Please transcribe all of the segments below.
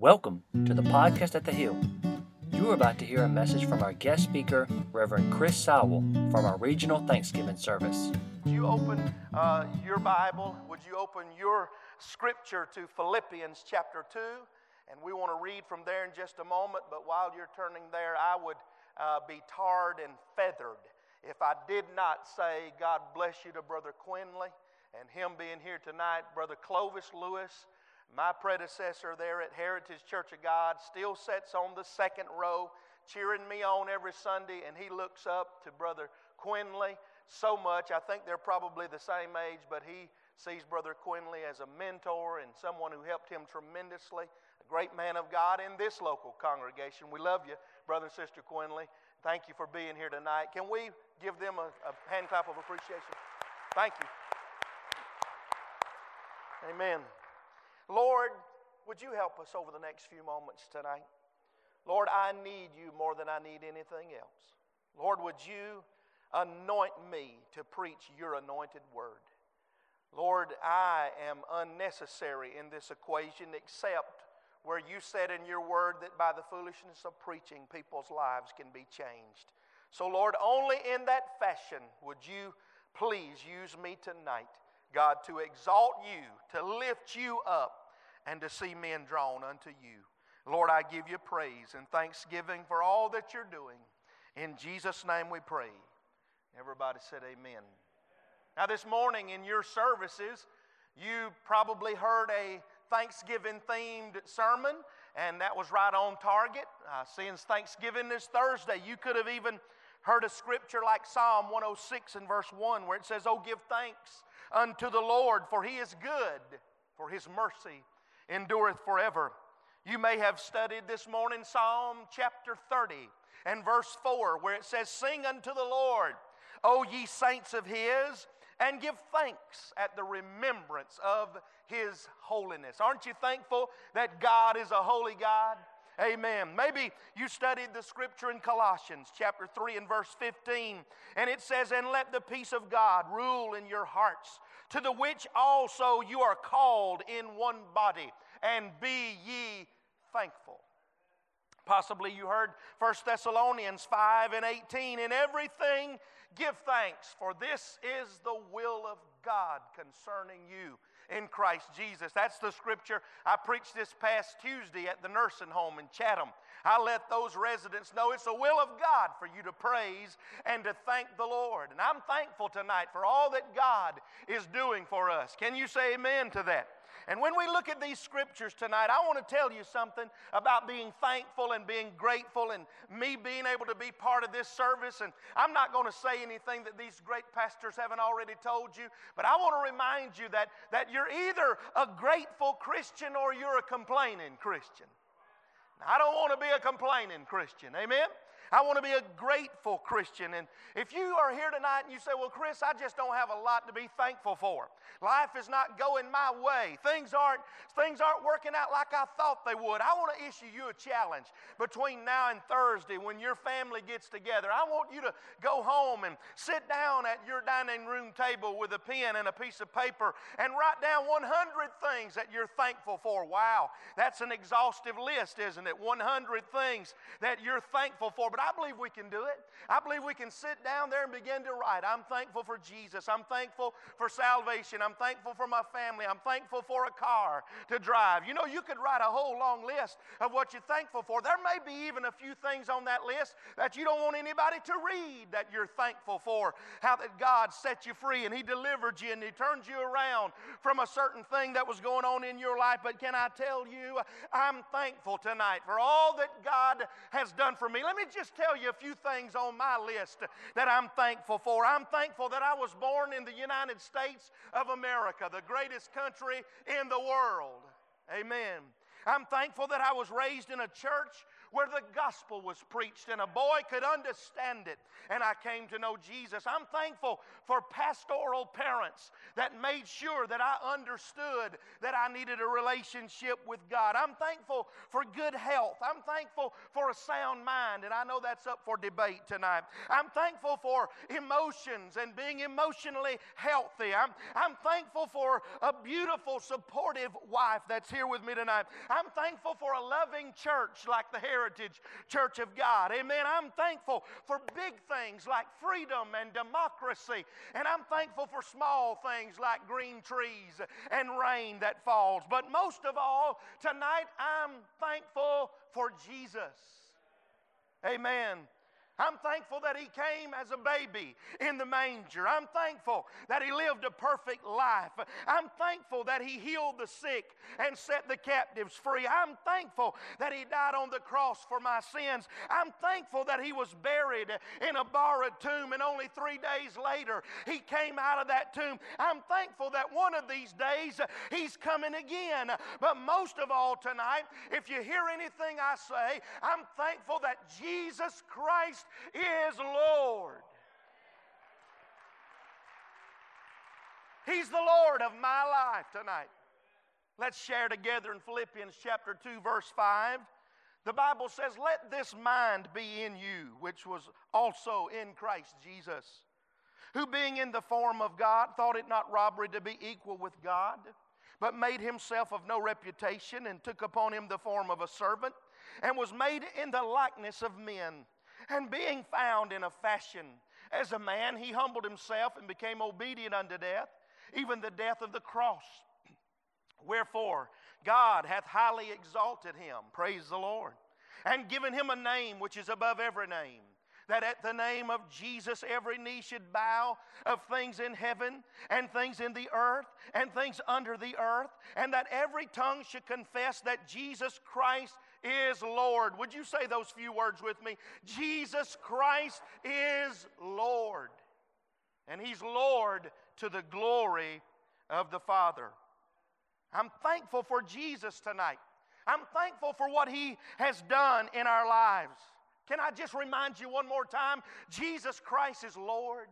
Welcome to the podcast at the Hill. You are about to hear a message from our guest speaker, Reverend Chris Sowell, from our regional Thanksgiving service. Would you open uh, your Bible? Would you open your scripture to Philippians chapter 2? And we want to read from there in just a moment, but while you're turning there, I would uh, be tarred and feathered if I did not say, God bless you to Brother Quinley and him being here tonight, Brother Clovis Lewis my predecessor there at Heritage Church of God still sits on the second row, cheering me on every Sunday, and he looks up to Brother Quinley so much. I think they're probably the same age, but he sees Brother Quinley as a mentor and someone who helped him tremendously, a great man of God in this local congregation. We love you, Brother and Sister Quinley. Thank you for being here tonight. Can we give them a, a hand clap of appreciation? Thank you. Amen. Lord, would you help us over the next few moments tonight? Lord, I need you more than I need anything else. Lord, would you anoint me to preach your anointed word? Lord, I am unnecessary in this equation except where you said in your word that by the foolishness of preaching, people's lives can be changed. So, Lord, only in that fashion would you please use me tonight, God, to exalt you, to lift you up, and to see men drawn unto you. Lord, I give you praise and thanksgiving for all that you're doing. In Jesus' name we pray. Everybody said amen. Now, this morning in your services, you probably heard a Thanksgiving themed sermon, and that was right on target. Uh, since Thanksgiving is Thursday, you could have even heard a scripture like Psalm 106 and verse 1 where it says, Oh, give thanks unto the Lord, for he is good, for his mercy endureth forever. You may have studied this morning Psalm chapter 30 and verse 4, where it says, Sing unto the Lord, O ye saints of his, and give thanks at the remembrance of his holiness. Aren't you thankful that God is a holy God? Amen. Maybe you studied the scripture in Colossians chapter 3 and verse 15, and it says, And let the peace of God rule in your hearts, to the which also you are called in one body, and be ye thankful. Possibly you heard 1 Thessalonians 5 and 18, In everything give thanks, for this is the will of God concerning you in Christ Jesus. That's the scripture I preached this past Tuesday at the nursing home in Chatham. I let those residents know it's the will of God for you to praise and to thank the Lord. And I'm thankful tonight for all that God is doing for us. Can you say amen to that? And when we look at these scriptures tonight, I want to tell you something about being thankful and being grateful and me being able to be part of this service. And I'm not going to say anything that these great pastors haven't already told you, but I want to remind you that, that you're either a grateful Christian or you're a complaining Christian. I don't want to be a complaining Christian. Amen? I want to be a grateful Christian. And if you are here tonight and you say, Well, Chris, I just don't have a lot to be thankful for. Life is not going my way. Things aren't, things aren't working out like I thought they would. I want to issue you a challenge between now and Thursday when your family gets together. I want you to go home and sit down at your dining room table with a pen and a piece of paper and write down 100 things that you're thankful for. Wow, that's an exhaustive list, isn't it? 100 things that you're thankful for. But I believe we can do it. I believe we can sit down there and begin to write. I'm thankful for Jesus. I'm thankful for salvation. I'm thankful for my family. I'm thankful for a car to drive. You know, you could write a whole long list of what you're thankful for. There may be even a few things on that list that you don't want anybody to read that you're thankful for. How that God set you free and He delivered you and He turned you around from a certain thing that was going on in your life. But can I tell you, I'm thankful tonight for all that God has done for me. Let me just tell you a few things on my list that I'm thankful for. I'm thankful that I was born in the United States of America. America, the greatest country in the world. Amen. I'm thankful that I was raised in a church where the gospel was preached and a boy could understand it. And I came to know Jesus. I'm thankful for pastoral parents that made sure that I understood that I needed a relationship with God. I'm thankful for good health. I'm thankful for a sound mind. And I know that's up for debate tonight. I'm thankful for emotions and being emotionally healthy. I'm, I'm thankful for a beautiful, supportive wife that's here with me tonight. I'm thankful for a loving church like the Heritage Church of God. Amen. I'm thankful for big things like freedom and democracy. And I'm thankful for small things like green trees and rain that falls. But most of all, tonight I'm thankful for Jesus. Amen. I'm thankful that he came as a baby in the manger. I'm thankful that he lived a perfect life. I'm thankful that he healed the sick and set the captives free. I'm thankful that he died on the cross for my sins. I'm thankful that he was buried in a borrowed tomb and only three days later he came out of that tomb. I'm thankful that one of these days he's coming again. But most of all tonight, if you hear anything I say, I'm thankful that Jesus Christ is Lord. He's the Lord of my life tonight. Let's share together in Philippians chapter 2, verse 5. The Bible says, Let this mind be in you, which was also in Christ Jesus, who being in the form of God, thought it not robbery to be equal with God, but made himself of no reputation, and took upon him the form of a servant, and was made in the likeness of men. And being found in a fashion as a man, he humbled himself and became obedient unto death, even the death of the cross. Wherefore, God hath highly exalted him, praise the Lord, and given him a name which is above every name that at the name of Jesus every knee should bow of things in heaven and things in the earth and things under the earth, and that every tongue should confess that Jesus Christ is Lord. Would you say those few words with me? Jesus Christ is Lord. And He's Lord to the glory of the Father. I'm thankful for Jesus tonight. I'm thankful for what He has done in our lives. Can I just remind you one more time? Jesus Christ is Lord.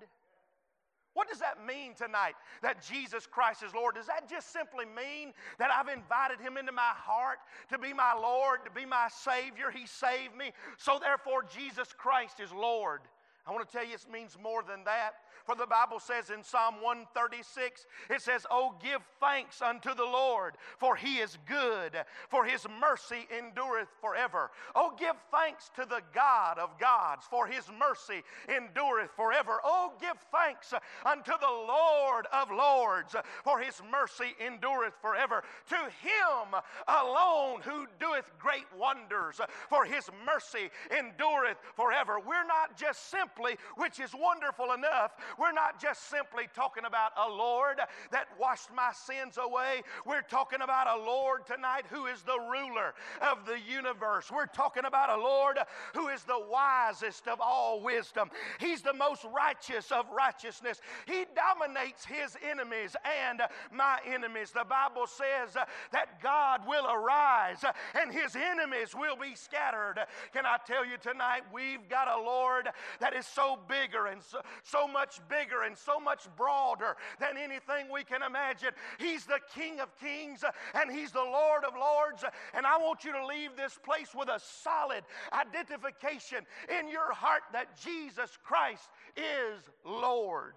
What does that mean tonight that Jesus Christ is Lord? Does that just simply mean that I've invited Him into my heart to be my Lord, to be my Savior? He saved me, so therefore Jesus Christ is Lord. I want to tell you it means more than that. For the Bible says in Psalm 136, it says, Oh, give thanks unto the Lord, for he is good, for his mercy endureth forever. Oh, give thanks to the God of gods, for his mercy endureth forever. Oh, give thanks unto the Lord of lords, for his mercy endureth forever. To him alone who doeth great wonders, for his mercy endureth forever. We're not just simply, which is wonderful enough, we're not just simply talking about a Lord that washed my sins away. We're talking about a Lord tonight who is the ruler of the universe. We're talking about a Lord who is the wisest of all wisdom. He's the most righteous of righteousness. He dominates his enemies and my enemies. The Bible says that God will arise and his enemies will be scattered. Can I tell you tonight, we've got a Lord that is so bigger and so, so much bigger and so much broader than anything we can imagine. He's the King of kings uh, and He's the Lord of lords. Uh, and I want you to leave this place with a solid identification in your heart that Jesus Christ is Lord.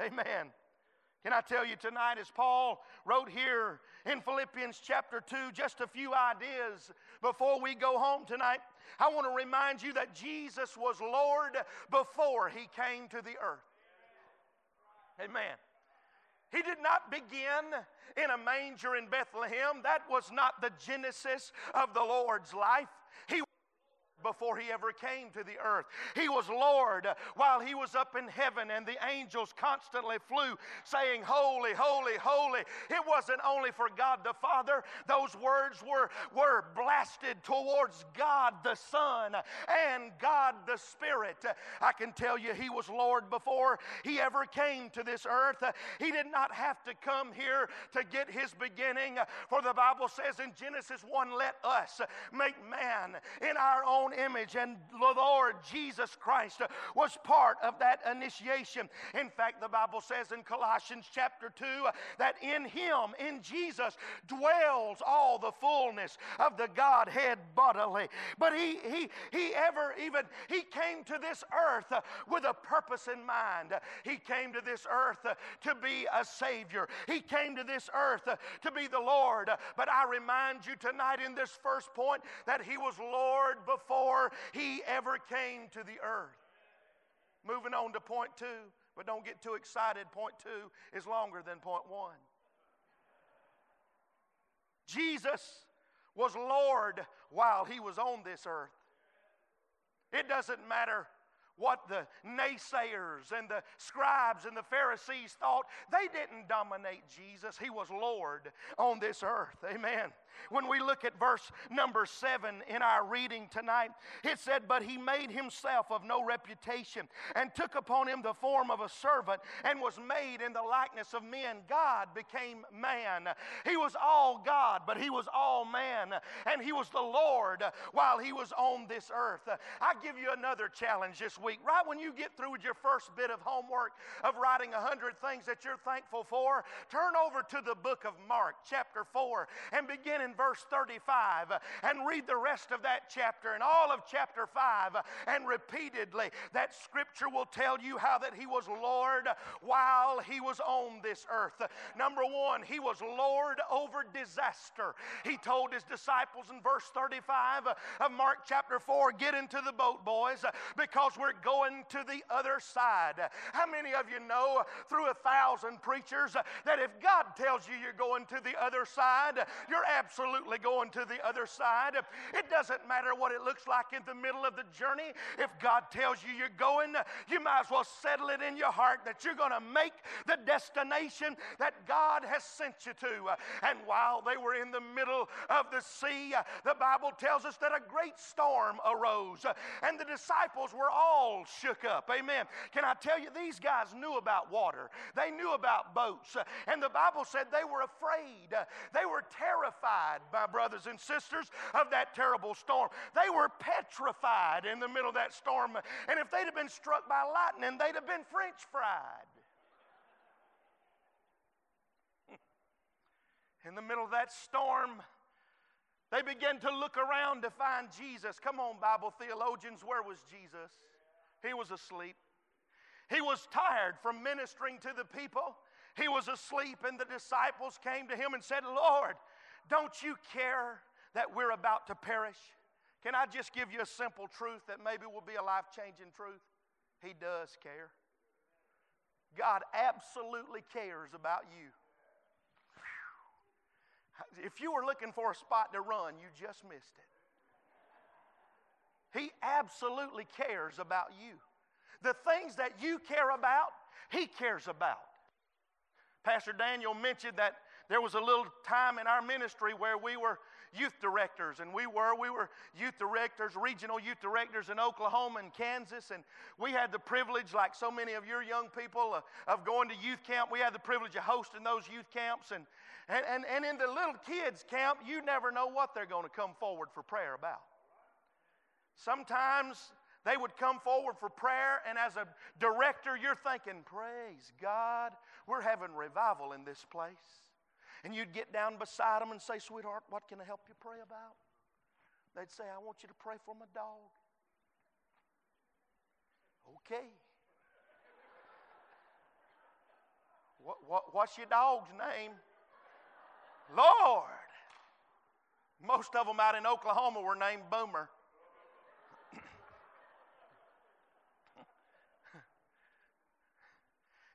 Amen. Can I tell you tonight, as Paul wrote here in Philippians chapter 2, just a few ideas before we go home tonight? I want to remind you that Jesus was Lord before he came to the earth. Amen. He did not begin in a manger in Bethlehem. That was not the genesis of the Lord's life. He before he ever came to the earth. He was Lord while he was up in heaven, and the angels constantly flew saying, Holy, holy, holy. It wasn't only for God the Father, those words were, were blasted towards God the Son and God the Spirit. I can tell you, he was Lord before he ever came to this earth. He did not have to come here to get his beginning, for the Bible says in Genesis 1 let us make man in our own image. And the Lord Jesus Christ was part of that initiation. In fact, the Bible says in Colossians chapter 2 that in Him, in Jesus, dwells all the fullness of the Godhead bodily. But He, He, He ever even, He came to this earth with a purpose in mind. He came to this earth to be a Savior. He came to this earth to be the Lord. But I remind you tonight in this first point that He was Lord before before he ever came to the earth. Moving on to point two, but don't get too excited. Point two is longer than point one. Jesus was Lord while he was on this earth. It doesn't matter what the naysayers and the scribes and the Pharisees thought. They didn't dominate Jesus, he was Lord on this earth. Amen. When we look at verse number seven in our reading tonight, it said, But he made himself of no reputation and took upon him the form of a servant and was made in the likeness of men. God became man. He was all God, but he was all man. And he was the Lord while he was on this earth. I give you another challenge this week. Right when you get through with your first bit of homework of writing a hundred things that you're thankful for, turn over to the book of Mark, chapter 4, and begin in verse 35 and read the rest of that chapter and all of chapter 5 and repeatedly that scripture will tell you how that he was Lord while he was on this earth. Number one, he was Lord over disaster. He told his disciples in verse 35 of Mark chapter 4 get into the boat, boys, because we're going to the other side. How many of you know through a thousand preachers that if God tells you you're going to the other side, you're absolutely absolutely going to the other side. It doesn't matter what it looks like in the middle of the journey. If God tells you you're going, you might as well settle it in your heart that you're going to make the destination that God has sent you to. And while they were in the middle of the sea, the Bible tells us that a great storm arose and the disciples were all shook up. Amen. Can I tell you, these guys knew about water, they knew about boats, and the Bible said they were afraid, they were terrified terrified, my brothers and sisters, of that terrible storm. They were petrified in the middle of that storm. And if they'd have been struck by lightning, they'd have been French fried. In the middle of that storm, they began to look around to find Jesus. Come on, Bible theologians, where was Jesus? He was asleep. He was tired from ministering to the people. He was asleep, and the disciples came to him and said, Lord, don't you care that we're about to perish? Can I just give you a simple truth that maybe will be a life changing truth? He does care. God absolutely cares about you. If you were looking for a spot to run, you just missed it. He absolutely cares about you. The things that you care about, He cares about. Pastor Daniel mentioned that there was a little time in our ministry where we were youth directors, and we were. We were youth directors, regional youth directors in Oklahoma and Kansas, and we had the privilege, like so many of your young people, uh, of going to youth camp. We had the privilege of hosting those youth camps, and, and, and, and in the little kids' camp, you never know what they're going to come forward for prayer about. Sometimes they would come forward for prayer, and as a director, you're thinking, Praise God, we're having revival in this place and you'd get down beside them and say, Sweetheart, what can I help you pray about? They'd say, I want you to pray for my dog. Okay. What, what, what's your dog's name? Lord. Most of them out in Oklahoma were named Boomer.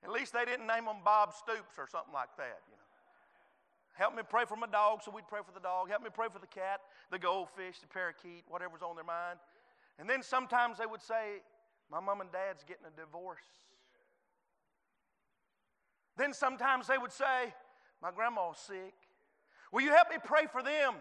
At least they didn't name them Bob Stoops or something like that. You know. Help me pray for my dog, so we'd pray for the dog. Help me pray for the cat, the goldfish, the parakeet, whatever's on their mind. And then sometimes they would say, My mom and dad's getting a divorce. Then sometimes they would say, My grandma's sick. Will you help me pray for them?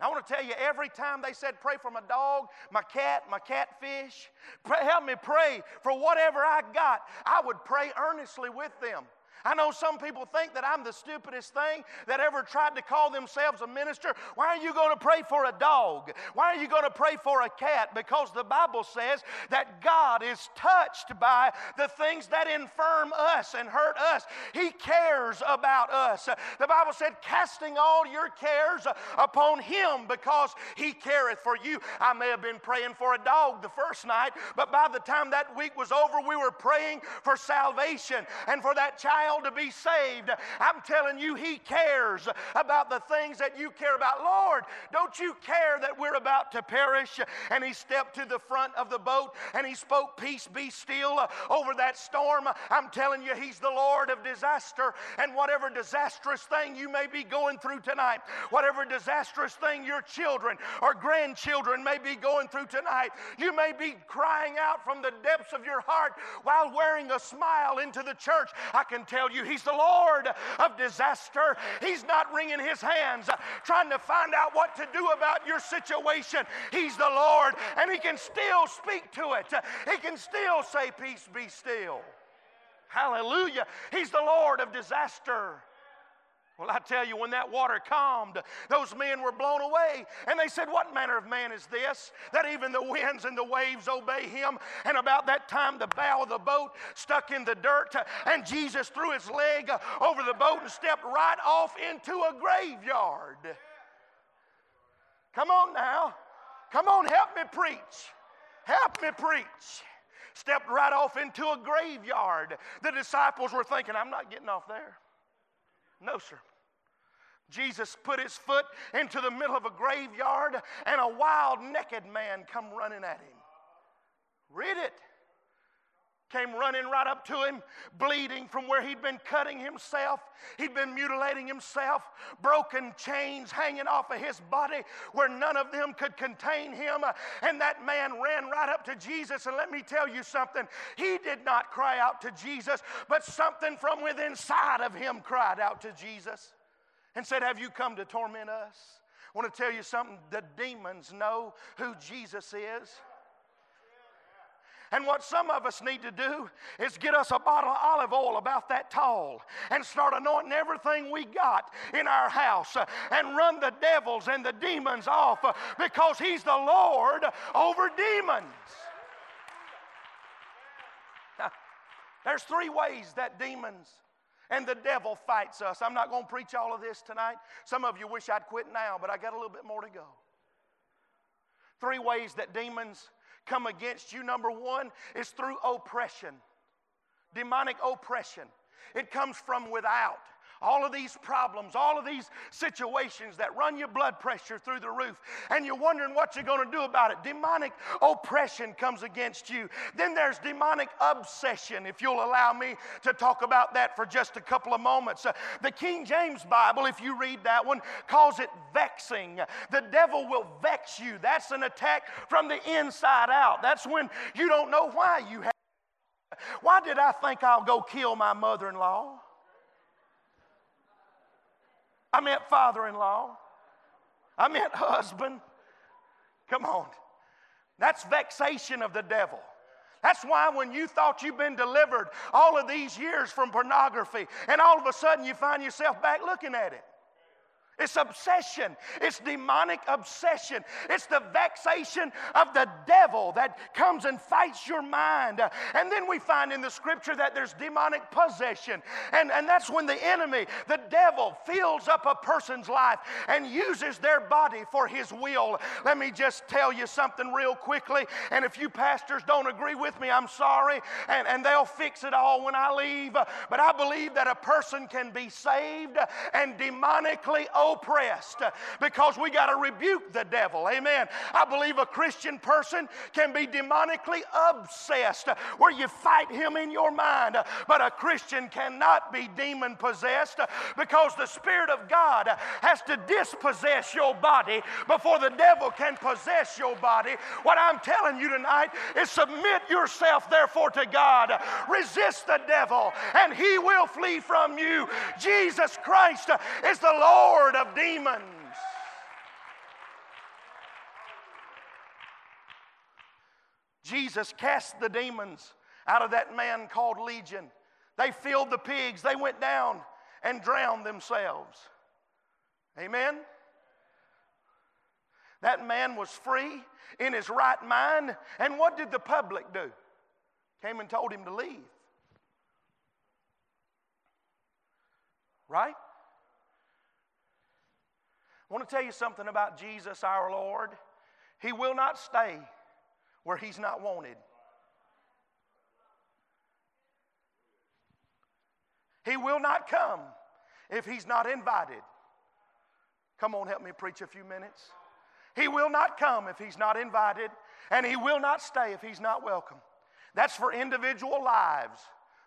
I want to tell you, every time they said, Pray for my dog, my cat, my catfish, pray, help me pray for whatever I got, I would pray earnestly with them. I know some people think that I'm the stupidest thing that ever tried to call themselves a minister. Why are you going to pray for a dog? Why are you going to pray for a cat? Because the Bible says that God is touched by the things that infirm us and hurt us. He cares about us. The Bible said, casting all your cares upon Him because He careth for you. I may have been praying for a dog the first night, but by the time that week was over, we were praying for salvation and for that child child to be saved. I'm telling you, He cares about the things that you care about. Lord, don't you care that we're about to perish? And He stepped to the front of the boat and He spoke, Peace be still over that storm. I'm telling you, He's the Lord of disaster. And whatever disastrous thing you may be going through tonight, whatever disastrous thing your children or grandchildren may be going through tonight, you may be crying out from the depths of your heart while wearing a smile into the church. I can tell tell you, He's the Lord of disaster. He's not wringing His hands trying to find out what to do about your situation. He's the Lord, and He can still speak to it. He can still say, Peace be still. Hallelujah. He's the Lord of disaster. Well, I tell you, when that water calmed, those men were blown away. And they said, What manner of man is this that even the winds and the waves obey him? And about that time, the bow of the boat stuck in the dirt, and Jesus threw his leg over the boat and stepped right off into a graveyard. Come on now. Come on, help me preach. Help me preach. Stepped right off into a graveyard. The disciples were thinking, I'm not getting off there. No, sir. Jesus put his foot into the middle of a graveyard and a wild naked man come running at him. Read it. Came running right up to him, bleeding from where he'd been cutting himself. He'd been mutilating himself, broken chains hanging off of his body where none of them could contain him. And that man ran right up to Jesus. And let me tell you something, he did not cry out to Jesus, but something from within inside of him cried out to Jesus and said, Have you come to torment us? I want to tell you something the demons know who Jesus is. And what some of us need to do is get us a bottle of olive oil about that tall and start anointing everything we got in our house and run the devils and the demons off because He's the Lord over demons. There's three ways that demons and the devil fights us. I'm not going to preach all of this tonight. Some of you wish I'd quit now, but I got a little bit more to go. Three ways that demons come against you. Number one is through oppression, demonic oppression. It comes from without all of these problems, all of these situations that run your blood pressure through the roof, and you're wondering what you're going to do about it. Demonic oppression comes against you. Then there's demonic obsession, if you'll allow me to talk about that for just a couple of moments. Uh, the King James Bible, if you read that one, calls it vexing. The devil will vex you. That's an attack from the inside out. That's when you don't know why you have. Why did I think I'll go kill my mother in law? I meant father in law. I meant husband. Come on. That's vexation of the devil. That's why when you thought you've been delivered all of these years from pornography, and all of a sudden you find yourself back looking at it. It's obsession. It's demonic obsession. It's the vexation of the devil that comes and fights your mind. And then we find in the scripture that there's demonic possession. And, and that's when the enemy, the devil, fills up a person's life and uses their body for his will. Let me just tell you something real quickly. And if you pastors don't agree with me, I'm sorry. And, and they'll fix it all when I leave. But I believe that a person can be saved and demonically oppressed because we got to rebuke the devil. Amen. I believe a Christian person can be demonically obsessed where you fight him in your mind, but a Christian cannot be demon possessed because the Spirit of God has to dispossess your body before the devil can possess your body. What I'm telling you tonight is submit yourself, therefore, to God. Resist the devil, and he will flee from you. Jesus Christ is the Lord of demons. Jesus cast the demons out of that man called Legion. They filled the pigs, they went down and drowned themselves. Amen? That man was free in his right mind. And what did the public do? Came and told him to leave. Right? I want to tell you something about Jesus our Lord. He will not stay where he's not wanted. He will not come if he's not invited. Come on, help me preach a few minutes. He will not come if he's not invited, and he will not stay if he's not welcome. That's for individual lives.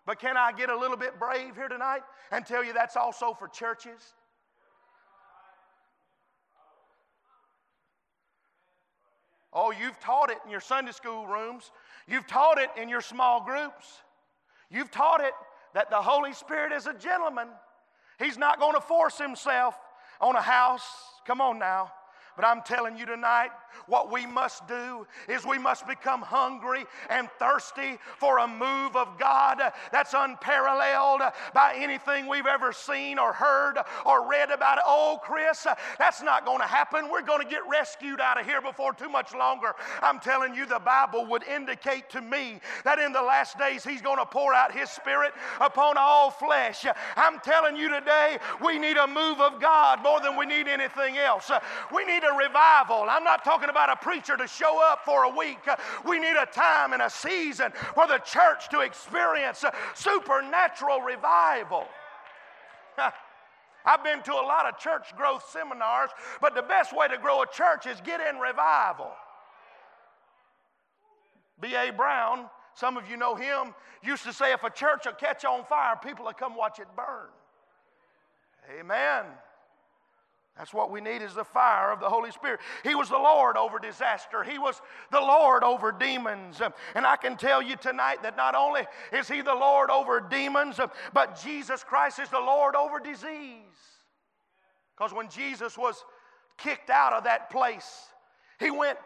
But can I get a little bit brave here tonight and tell you that's also for churches? Oh, you've taught it in your Sunday school rooms. You've taught it in your small groups. You've taught it that the Holy Spirit is a gentleman. He's not going to force himself on a house. Come on now. But I'm telling you tonight, what we must do is we must become hungry and thirsty for a move of God that's unparalleled by anything we've ever seen or heard or read about it. Oh, Chris, that's not going to happen. We're going to get rescued out of here before too much longer. I'm telling you, the Bible would indicate to me that in the last days He's going to pour out His Spirit upon all flesh. I'm telling you today, we need a move of God more than we need anything else. We need a revival. I'm not talking about a preacher to show up for a week. We need a time and a season for the church to experience supernatural revival. I've been to a lot of church growth seminars, but the best way to grow a church is get in revival. B.A. Brown, some of you know him, used to say if a church will catch on fire, people will come watch it burn. Amen. That's what we need is the fire of the Holy Spirit. He was the Lord over disaster. He was the Lord over demons. And I can tell you tonight that not only is He the Lord over demons, but Jesus Christ is the Lord over disease. Because when Jesus was kicked out of that place, He went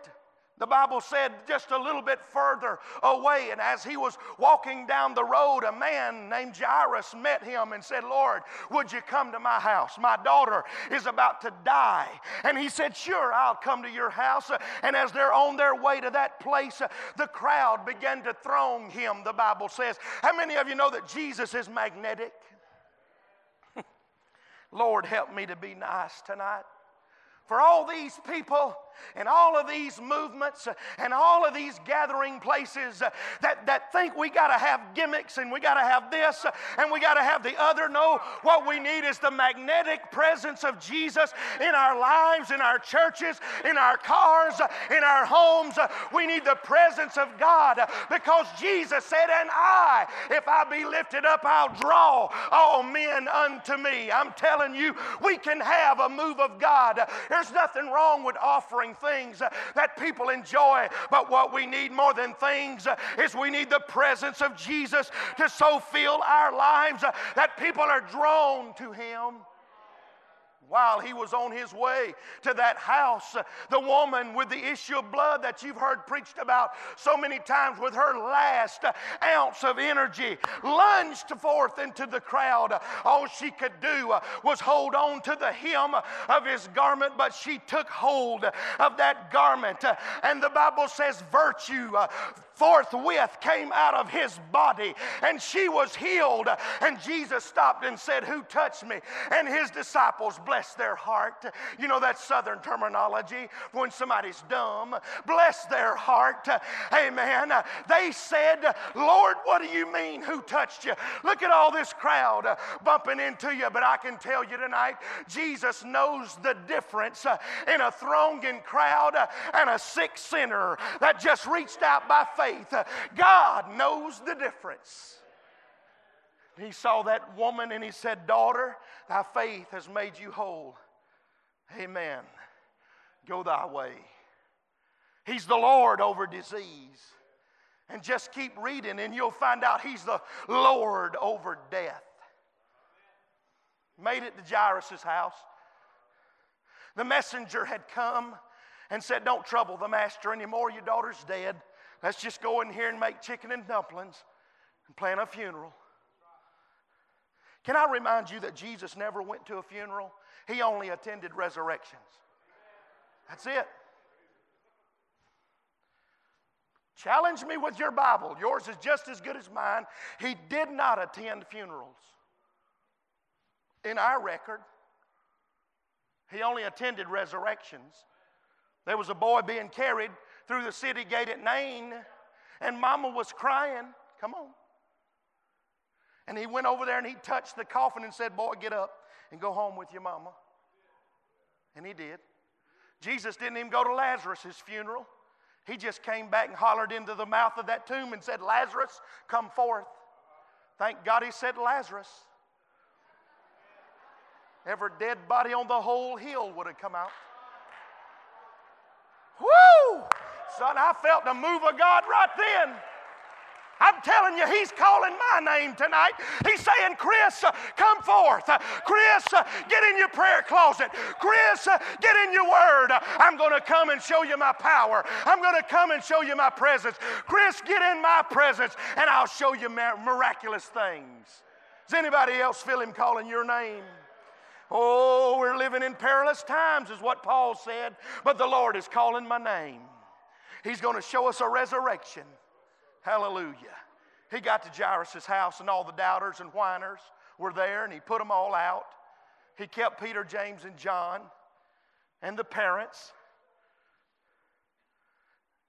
the Bible said just a little bit further away, and as he was walking down the road, a man named Jairus met him and said, Lord, would you come to my house? My daughter is about to die. And he said, Sure, I'll come to your house. And as they're on their way to that place, the crowd began to throng him, the Bible says. How many of you know that Jesus is magnetic? Lord, help me to be nice tonight. For all these people, and all of these movements and all of these gathering places that, that think we got to have gimmicks and we got to have this and we got to have the other. No, what we need is the magnetic presence of Jesus in our lives, in our churches, in our cars, in our homes. We need the presence of God because Jesus said, And I, if I be lifted up, I'll draw all men unto me. I'm telling you, we can have a move of God. There's nothing wrong with offering things that people enjoy. But what we need more than things is we need the presence of Jesus to so fill our lives that people are drawn to Him while he was on his way to that house. The woman with the issue of blood that you've heard preached about so many times, with her last ounce of energy, lunged forth into the crowd. All she could do was hold on to the hem of his garment, but she took hold of that garment. And the Bible says, virtue uh, forthwith came out of his body and she was healed. And Jesus stopped and said, Who touched me? And his disciples blessed bless their heart. You know that southern terminology when somebody's dumb. Bless their heart. Amen. They said, Lord, what do you mean? Who touched you? Look at all this crowd bumping into you. But I can tell you tonight, Jesus knows the difference in a thronging crowd and a sick sinner that just reached out by faith. God knows the difference. He saw that woman and he said, Daughter, thy faith has made you whole. Amen. Go thy way. He's the Lord over disease. And just keep reading, and you'll find out He's the Lord over death. Made it to Jairus' house. The messenger had come and said, Don't trouble the master anymore. Your daughter's dead. Let's just go in here and make chicken and dumplings and plan a funeral. Can I remind you that Jesus never went to a funeral? He only attended resurrections. That's it. Challenge me with your Bible. Yours is just as good as mine. He did not attend funerals. In our record, he only attended resurrections. There was a boy being carried through the city gate at Nain, and mama was crying. Come on. And he went over there and he touched the coffin and said, Boy, get up and go home with your mama. And he did. Jesus didn't even go to Lazarus' funeral. He just came back and hollered into the mouth of that tomb and said, Lazarus, come forth. Thank God he said Lazarus. Every dead body on the whole hill would have come out. Woo! Son, I felt the move of God right then. I'm telling you, he's calling my name tonight. He's saying, Chris, come forth. Chris, get in your prayer closet. Chris, get in your word. I'm going to come and show you my power. I'm going to come and show you my presence. Chris, get in my presence and I'll show you miraculous things. Does anybody else feel him calling your name? Oh, we're living in perilous times, is what Paul said, but the Lord is calling my name. He's going to show us a resurrection. Hallelujah. He got to Jairus' house, and all the doubters and whiners were there, and he put them all out. He kept Peter, James, and John and the parents.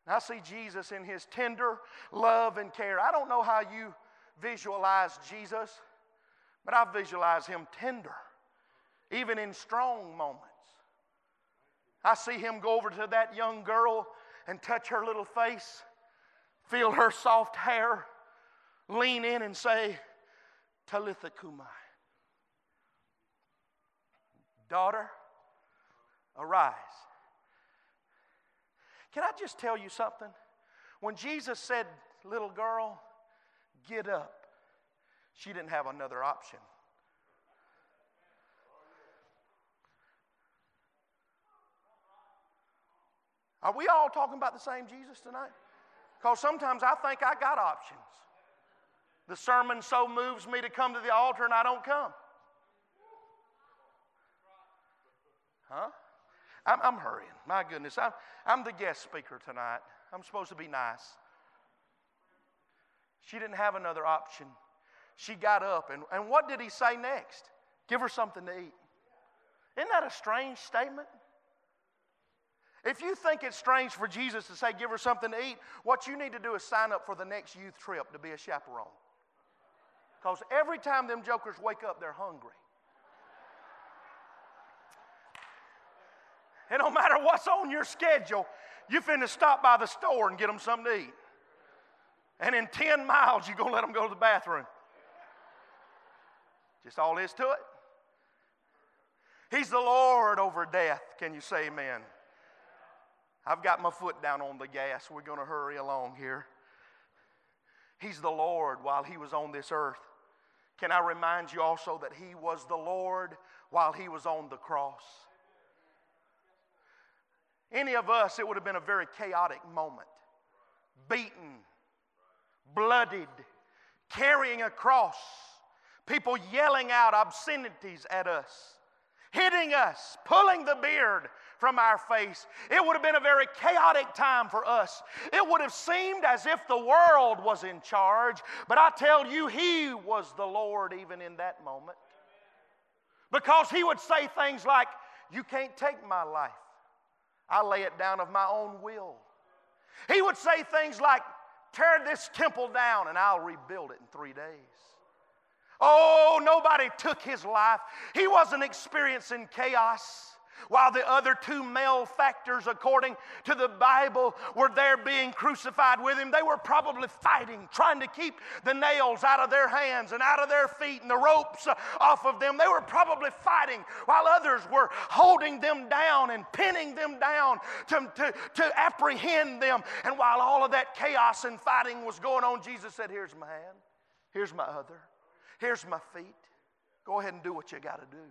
I see Jesus in his tender love and care. I don't know how you visualize Jesus, but I visualize him tender, even in strong moments. I see him go over to that young girl and touch her little face feel her soft hair, lean in and say, Talitha cumi. Daughter, arise. Can I just tell you something? When Jesus said, Little girl, get up, she didn't have another option. Are we all talking about the same Jesus tonight? Because sometimes I think I got options. The sermon so moves me to come to the altar and I don't come. Huh? I'm, I'm hurrying. My goodness. I'm, I'm the guest speaker tonight. I'm supposed to be nice. She didn't have another option. She got up, and, and what did he say next? Give her something to eat. Isn't that a strange statement? If you think it's strange for Jesus to say, give her something to eat, what you need to do is sign up for the next youth trip to be a chaperone. Because every time them jokers wake up, they're hungry. And no matter what's on your schedule, you finna stop by the store and get them something to eat. And in 10 miles, you're to let them go to the bathroom. Just all is to it. He's the Lord over death. Can you say amen? I've got my foot down on the gas. We're going to hurry along here. He's the Lord while he was on this earth. Can I remind you also that he was the Lord while he was on the cross? Any of us, it would have been a very chaotic moment. Beaten, bloodied, carrying a cross, people yelling out obscenities at us, hitting us, pulling the beard from our face. It would have been a very chaotic time for us. It would have seemed as if the world was in charge, but I tell you, He was the Lord even in that moment. Because he would say things like, You can't take my life. I lay it down of my own will. He would say things like, Tear this temple down and I'll rebuild it in three days. Oh, nobody took his life. He wasn't experiencing chaos. While the other two malefactors, according to the Bible, were there being crucified with him, they were probably fighting, trying to keep the nails out of their hands and out of their feet and the ropes off of them. They were probably fighting while others were holding them down and pinning them down to, to, to apprehend them. And while all of that chaos and fighting was going on, Jesus said, Here's my hand, here's my other. Here's my feet. Go ahead and do what you got to do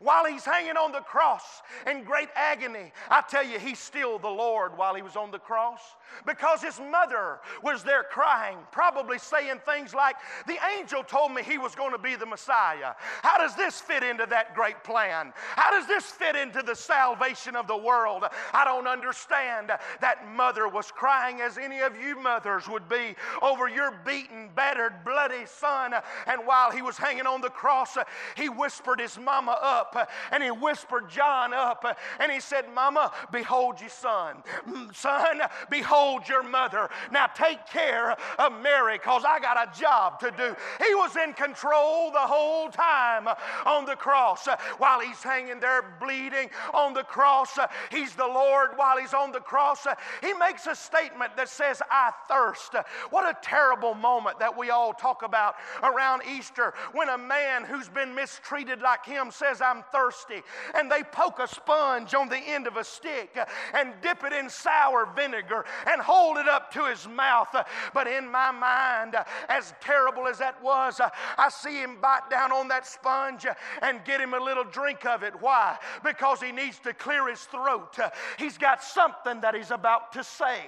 while he's hanging on the cross in great agony. I tell you, he's still the Lord while he was on the cross because his mother was there crying, probably saying things like, The angel told me he was going to be the Messiah. How does this fit into that great plan? How does this fit into the salvation of the world? I don't understand. That mother was crying as any of you mothers would be over your beaten, battered, bloody son. And while he was hanging on the cross, he whispered his mama up up and he whispered John up and he said, Mama, behold your son. Mm, son, behold your mother. Now take care of Mary because I got a job to do. He was in control the whole time on the cross while he's hanging there bleeding on the cross. He's the Lord while he's on the cross. He makes a statement that says, I thirst. What a terrible moment that we all talk about around Easter when a man who's been mistreated like him says, I'm thirsty. And they poke a sponge on the end of a stick and dip it in sour vinegar and hold it up to his mouth. But in my mind, as terrible as that was, I see him bite down on that sponge and get him a little drink of it. Why? Because he needs to clear his throat. He's got something that he's about to say.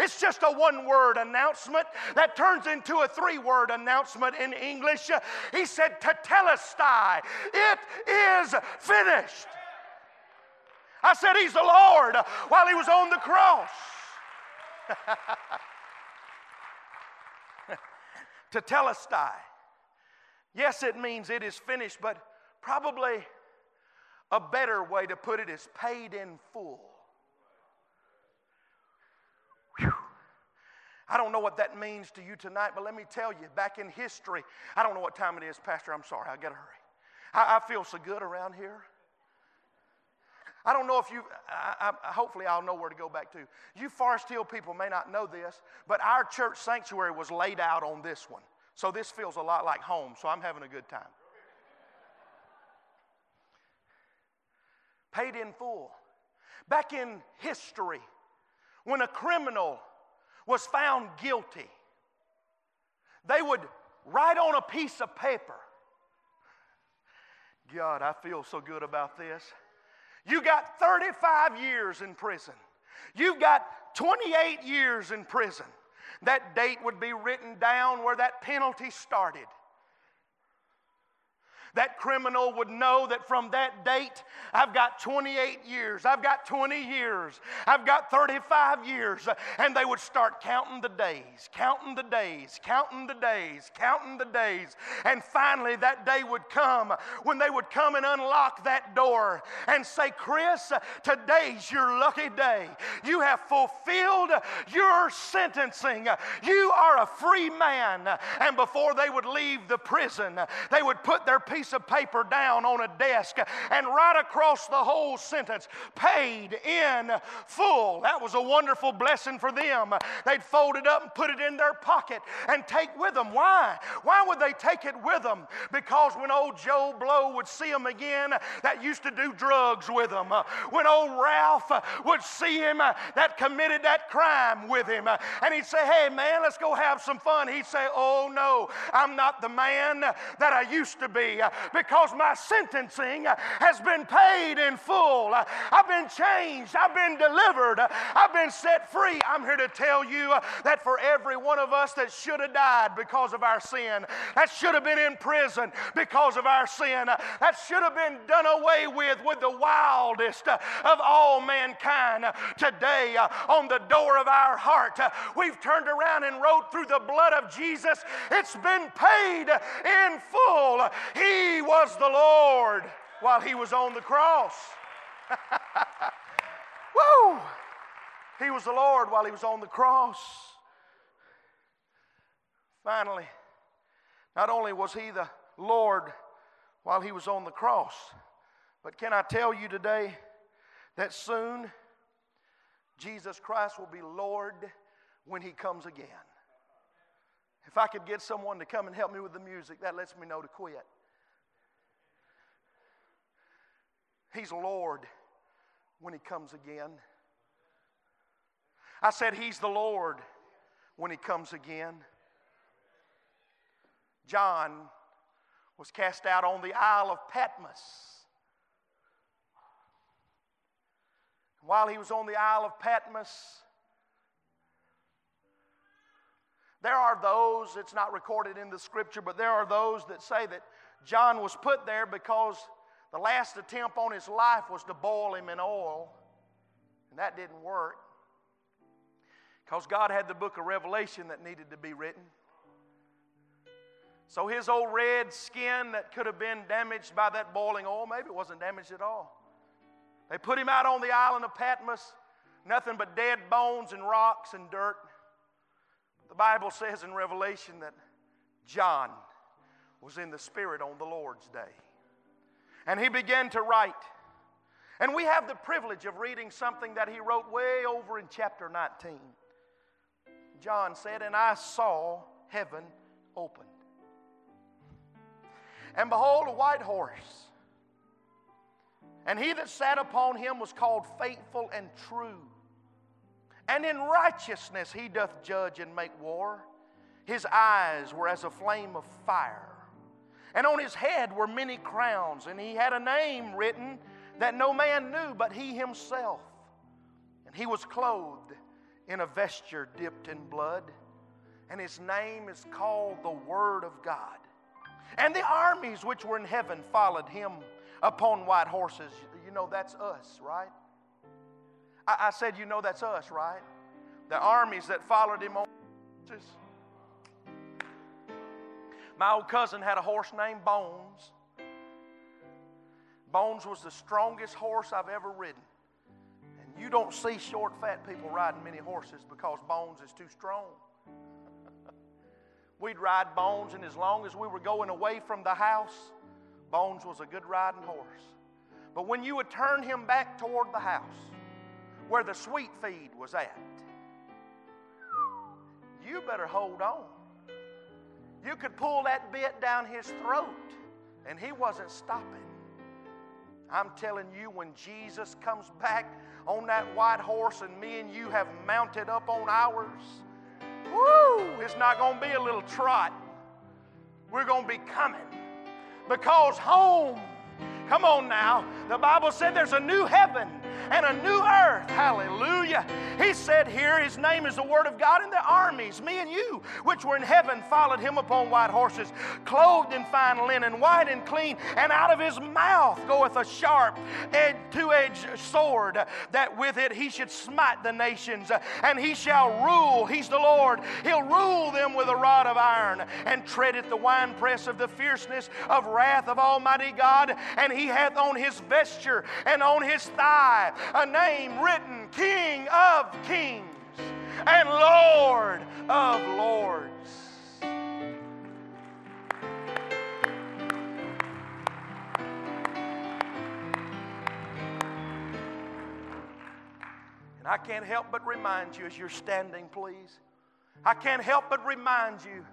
It's just a one word announcement that turns into a three word announcement in English. He said, Tetelestai. It is finished. I said, He's the Lord while He was on the cross. Tetelestai. Yes, it means it is finished, but probably a better way to put it is paid in full. I don't know what that means to you tonight, but let me tell you, back in history, I don't know what time it is, Pastor. I'm sorry, I gotta hurry. I, I feel so good around here. I don't know if you, I, I, hopefully I'll know where to go back to. You Forest Hill people may not know this, but our church sanctuary was laid out on this one. So this feels a lot like home, so I'm having a good time. Paid in full. Back in history, when a criminal was found guilty, they would write on a piece of paper God, I feel so good about this. You got 35 years in prison. You've got 28 years in prison. That date would be written down where that penalty started that criminal would know that from that date, I've got 28 years, I've got 20 years, I've got 35 years. And they would start counting the days, counting the days, counting the days, counting the days. And finally, that day would come when they would come and unlock that door and say, Chris, today's your lucky day. You have fulfilled your sentencing. You are a free man. And before they would leave the prison, they would put their piece of paper down on a desk and write across the whole sentence paid in full. That was a wonderful blessing for them. They'd fold it up and put it in their pocket and take with them. Why? Why would they take it with them? Because when old Joe Blow would see them again, that used to do drugs with them. When old Ralph would see him, that committed that crime with him, and he'd say, Hey, man, let's go have some fun. He'd say, Oh, no, I'm not the man that I used to be because my sentencing has been paid in full. I've been changed. I've been delivered. I've been set free. I'm here to tell you that for every one of us that should have died because of our sin, that should have been in prison because of our sin, that should have been done away with with the wildest of all mankind, today uh, on the door of our heart, uh, we've turned around and wrote through the blood of Jesus, it's been paid in full. He He was the Lord while he was on the cross. Woo! He was the Lord while he was on the cross. Finally, not only was he the Lord while he was on the cross, but can I tell you today that soon Jesus Christ will be Lord when he comes again. If I could get someone to come and help me with the music, that lets me know to quit. He's Lord when He comes again. I said, He's the Lord when He comes again. John was cast out on the Isle of Patmos. While he was on the Isle of Patmos, there are those, it's not recorded in the scripture, but there are those that say that John was put there because the last attempt on his life was to boil him in oil, and that didn't work because God had the book of Revelation that needed to be written. So his old red skin that could have been damaged by that boiling oil, maybe it wasn't damaged at all. They put him out on the island of Patmos, nothing but dead bones and rocks and dirt. The Bible says in Revelation that John was in the Spirit on the Lord's day. And he began to write. And we have the privilege of reading something that he wrote way over in chapter 19. John said, And I saw heaven opened. And behold, a white horse. And he that sat upon him was called faithful and true. And in righteousness he doth judge and make war. His eyes were as a flame of fire and on his head were many crowns, and he had a name written that no man knew but he himself. And he was clothed in a vesture dipped in blood, and his name is called the Word of God. And the armies which were in heaven followed him upon white horses. You know, that's us, right? I, I said, You know, that's us, right? The armies that followed him on horses. My old cousin had a horse named Bones. Bones was the strongest horse I've ever ridden. And you don't see short, fat people riding many horses because Bones is too strong. We'd ride Bones, and as long as we were going away from the house, Bones was a good riding horse. But when you would turn him back toward the house, where the sweet feed was at, you better hold on. You could pull that bit down his throat, and he wasn't stopping. I'm telling you, when Jesus comes back on that white horse and me and you have mounted up on ours, woo, it's not going to be a little trot. We're going to be coming because home, come on now, the Bible said there's a new heaven and a new earth. Hallelujah. He said here, His name is the Word of God, and the armies, me and you, which were in heaven, followed Him upon white horses, clothed in fine linen, white and clean, and out of His mouth goeth a sharp, two edged sword, that with it He should smite the nations, and He shall rule. He's the Lord. He'll rule them with a rod of iron, and treadeth the winepress of the fierceness of wrath of Almighty God, and He hath on His vesture and on His thigh a name written King of Kings and Lord of Lords. And I can't help but remind you as you're standing, please. I can't help but remind you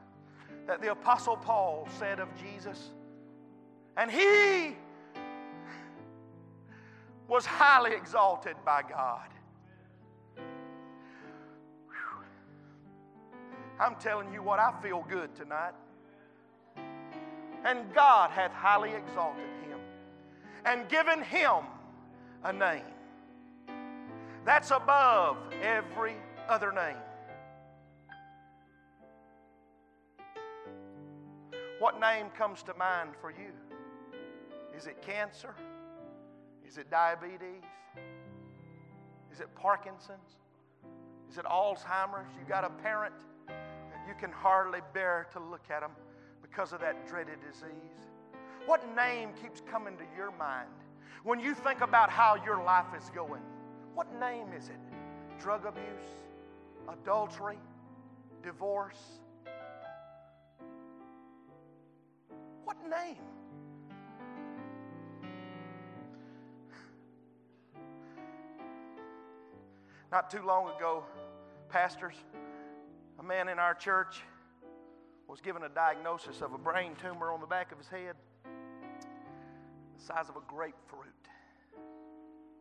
that the Apostle Paul said of Jesus, and he was highly exalted by God. Whew. I'm telling you what, I feel good tonight. And God hath highly exalted him and given him a name that's above every other name. What name comes to mind for you? Is it cancer? Is it diabetes? Is it Parkinson's? Is it Alzheimer's? You got a parent that you can hardly bear to look at them because of that dreaded disease. What name keeps coming to your mind when you think about how your life is going? What name is it? Drug abuse, adultery, divorce? What name? Not too long ago, pastors, a man in our church was given a diagnosis of a brain tumor on the back of his head, the size of a grapefruit,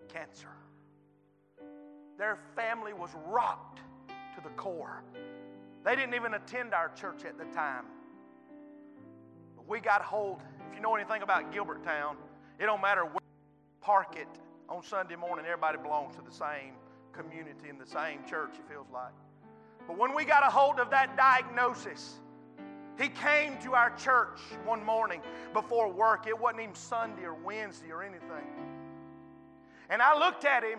cancer. Their family was rocked to the core. They didn't even attend our church at the time. But we got hold. If you know anything about Gilbertown, it don't matter where you park it on Sunday morning, everybody belongs to the same community in the same church, it feels like. But when we got a hold of that diagnosis, he came to our church one morning before work. It wasn't even Sunday or Wednesday or anything. And I looked at him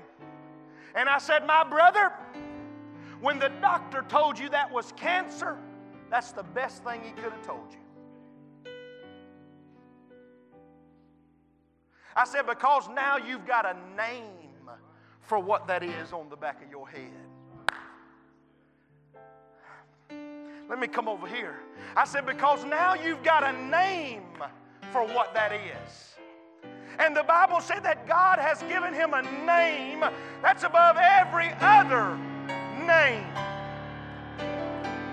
and I said, My brother, when the doctor told you that was cancer, that's the best thing he could have told you. I said, Because now you've got a name for what that is on the back of your head. Let me come over here. I said, because now you've got a name for what that is. And the Bible said that God has given him a name that's above every other name.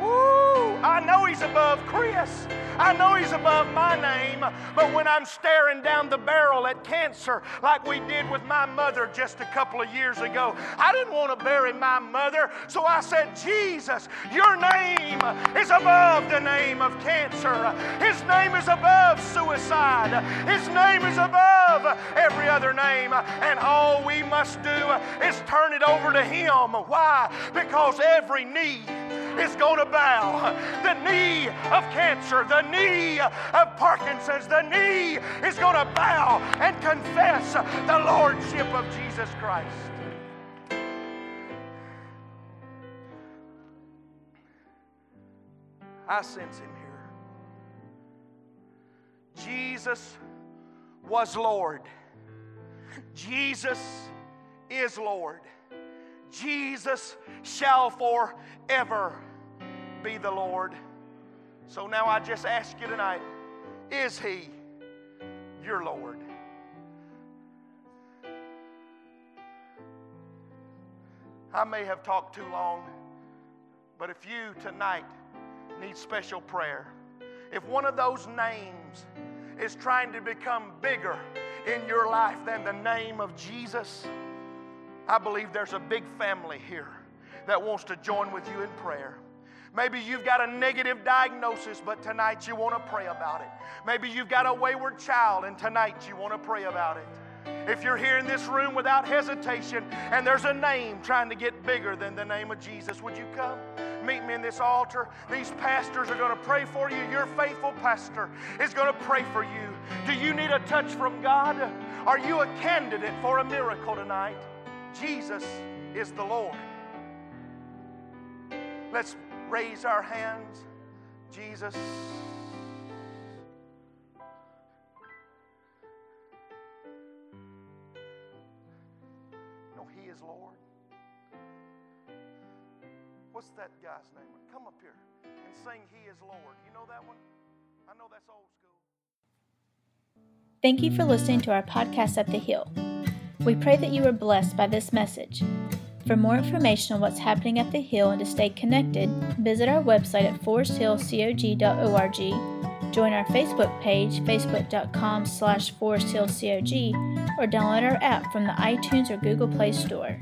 Woo! I know he's above Chris. I know he's above my name, but when I'm staring down the barrel at cancer, like we did with my mother just a couple of years ago, I didn't want to bury my mother, so I said, Jesus, your name is above the name of cancer. His name is above suicide. His name is above every other name. And all we must do is turn it over to Him. Why? Because every knee is going to bow. The knee of cancer, the knee of Parkinson's, the knee is going to bow and confess the Lordship of Jesus Christ. I sense him here. Jesus was Lord. Jesus is Lord. Jesus shall forever be the Lord. So now I just ask you tonight is He your Lord? I may have talked too long, but if you tonight need special prayer, if one of those names is trying to become bigger in your life than the name of Jesus, I believe there's a big family here that wants to join with you in prayer. Maybe you've got a negative diagnosis, but tonight you want to pray about it. Maybe you've got a wayward child, and tonight you want to pray about it. If you're here in this room without hesitation and there's a name trying to get bigger than the name of Jesus, would you come? Meet me in this altar. These pastors are going to pray for you. Your faithful pastor is going to pray for you. Do you need a touch from God? Are you a candidate for a miracle tonight? Jesus is the Lord. Let's raise our hands. Jesus. No, He is Lord. What's that guy's name? Come up here and sing He is Lord. You know that one? I know that's old school. Thank you for listening to our podcast Up the Hill. We pray that you were blessed by this message. For more information on what's happening at the Hill and to stay connected, visit our website at foresthillcog.org, join our Facebook page, facebook.com slash foresthillcog, or download our app from the iTunes or Google Play Store.